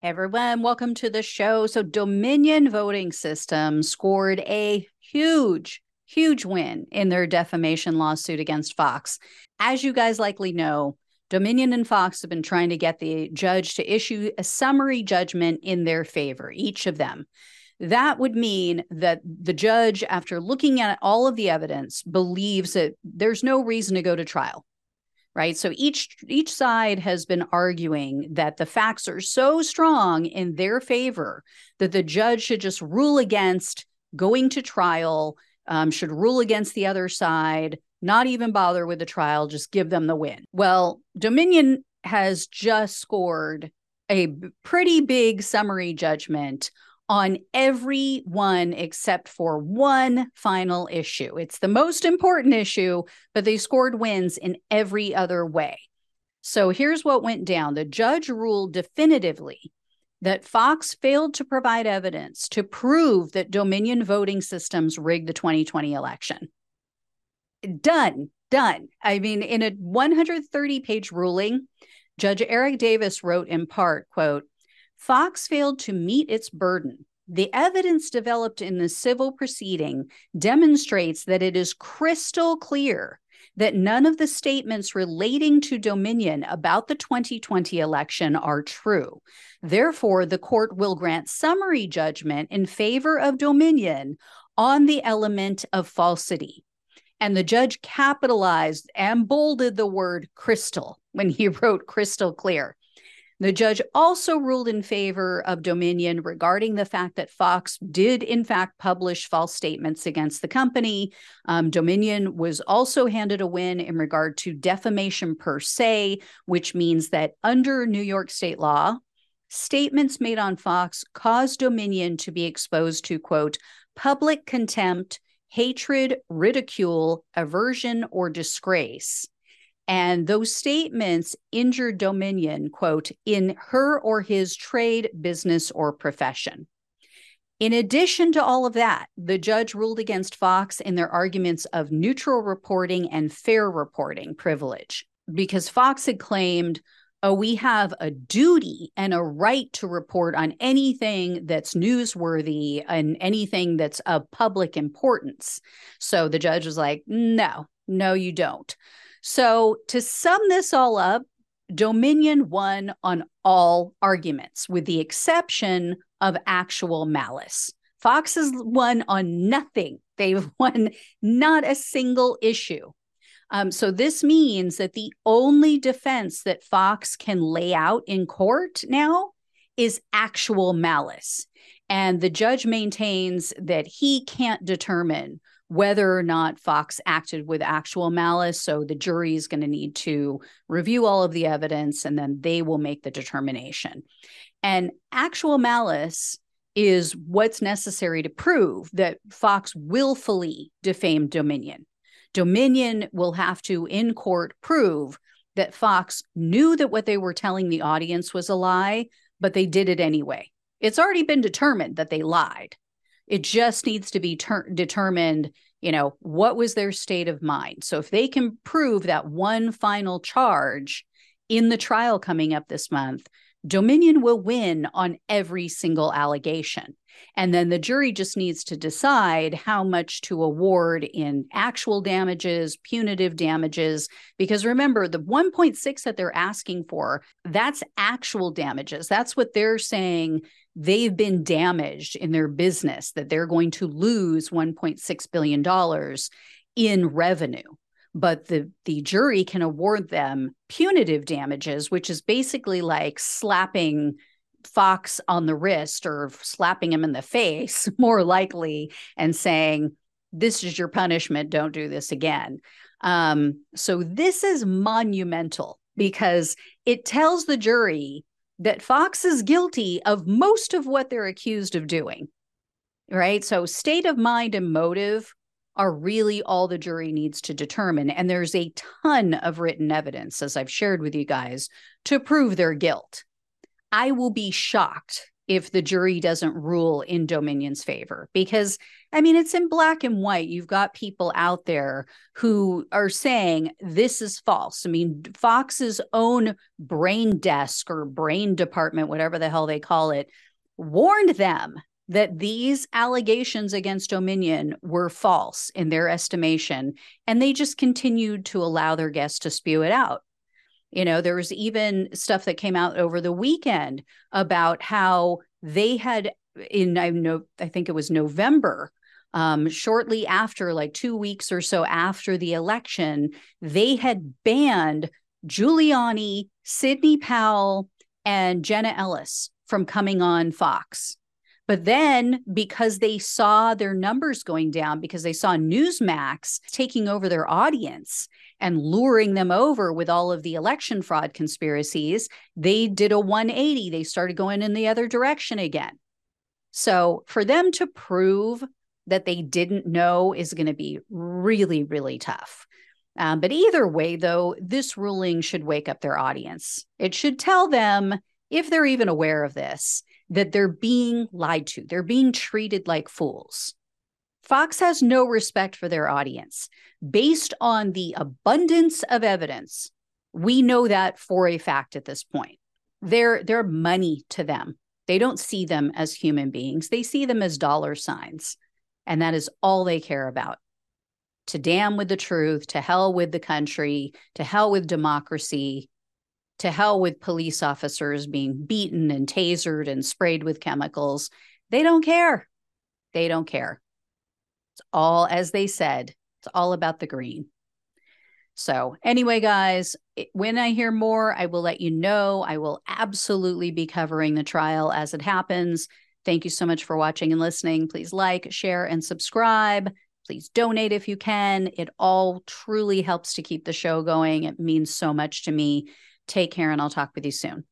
Everyone, welcome to the show. So, Dominion Voting System scored a huge, huge win in their defamation lawsuit against Fox. As you guys likely know, Dominion and Fox have been trying to get the judge to issue a summary judgment in their favor, each of them. That would mean that the judge, after looking at all of the evidence, believes that there's no reason to go to trial right? So each each side has been arguing that the facts are so strong in their favor that the judge should just rule against going to trial um, should rule against the other side not even bother with the trial just give them the win. Well dominion has just scored a pretty big summary judgment on every one except for one final issue. It's the most important issue, but they scored wins in every other way. So here's what went down the judge ruled definitively that Fox failed to provide evidence to prove that Dominion voting systems rigged the 2020 election. Done, done. I mean, in a 130 page ruling, Judge Eric Davis wrote in part, quote, Fox failed to meet its burden. The evidence developed in the civil proceeding demonstrates that it is crystal clear that none of the statements relating to Dominion about the 2020 election are true. Therefore, the court will grant summary judgment in favor of Dominion on the element of falsity. And the judge capitalized and bolded the word crystal when he wrote crystal clear. The judge also ruled in favor of Dominion regarding the fact that Fox did, in fact, publish false statements against the company. Um, Dominion was also handed a win in regard to defamation per se, which means that under New York state law, statements made on Fox cause Dominion to be exposed to, quote, public contempt, hatred, ridicule, aversion, or disgrace and those statements injured Dominion, quote, in her or his trade, business, or profession. In addition to all of that, the judge ruled against Fox in their arguments of neutral reporting and fair reporting privilege because Fox had claimed, oh, we have a duty and a right to report on anything that's newsworthy and anything that's of public importance. So the judge was like, no, no, you don't. So, to sum this all up, Dominion won on all arguments, with the exception of actual malice. Fox has won on nothing. They've won not a single issue. Um, so this means that the only defense that Fox can lay out in court now is actual malice. And the judge maintains that he can't determine whether or not Fox acted with actual malice. So the jury is going to need to review all of the evidence and then they will make the determination. And actual malice is what's necessary to prove that Fox willfully defamed Dominion. Dominion will have to, in court, prove that Fox knew that what they were telling the audience was a lie, but they did it anyway. It's already been determined that they lied. It just needs to be ter- determined, you know, what was their state of mind. So if they can prove that one final charge in the trial coming up this month, Dominion will win on every single allegation. And then the jury just needs to decide how much to award in actual damages, punitive damages. Because remember, the 1.6 that they're asking for, that's actual damages. That's what they're saying they've been damaged in their business, that they're going to lose $1.6 billion in revenue. But the, the jury can award them punitive damages, which is basically like slapping Fox on the wrist or slapping him in the face, more likely, and saying, This is your punishment. Don't do this again. Um, so this is monumental because it tells the jury that Fox is guilty of most of what they're accused of doing. Right. So, state of mind and motive are really all the jury needs to determine. And there's a ton of written evidence, as I've shared with you guys, to prove their guilt. I will be shocked if the jury doesn't rule in Dominion's favor. Because, I mean, it's in black and white. You've got people out there who are saying this is false. I mean, Fox's own brain desk or brain department, whatever the hell they call it, warned them that these allegations against Dominion were false in their estimation. And they just continued to allow their guests to spew it out. You know, there was even stuff that came out over the weekend about how they had in I know I think it was November um, shortly after, like two weeks or so after the election, they had banned Giuliani, Sidney Powell, and Jenna Ellis from coming on Fox. But then, because they saw their numbers going down, because they saw Newsmax taking over their audience and luring them over with all of the election fraud conspiracies, they did a 180. They started going in the other direction again. So, for them to prove that they didn't know is going to be really, really tough. Um, but either way, though, this ruling should wake up their audience. It should tell them, if they're even aware of this, that they're being lied to, they're being treated like fools. Fox has no respect for their audience. Based on the abundance of evidence, we know that for a fact at this point. They're, they're money to them. They don't see them as human beings, they see them as dollar signs. And that is all they care about. To damn with the truth, to hell with the country, to hell with democracy, to hell with police officers being beaten and tasered and sprayed with chemicals. They don't care. They don't care. It's all, as they said, it's all about the green. So, anyway, guys, when I hear more, I will let you know. I will absolutely be covering the trial as it happens. Thank you so much for watching and listening. Please like, share, and subscribe. Please donate if you can. It all truly helps to keep the show going. It means so much to me. Take care, and I'll talk with you soon.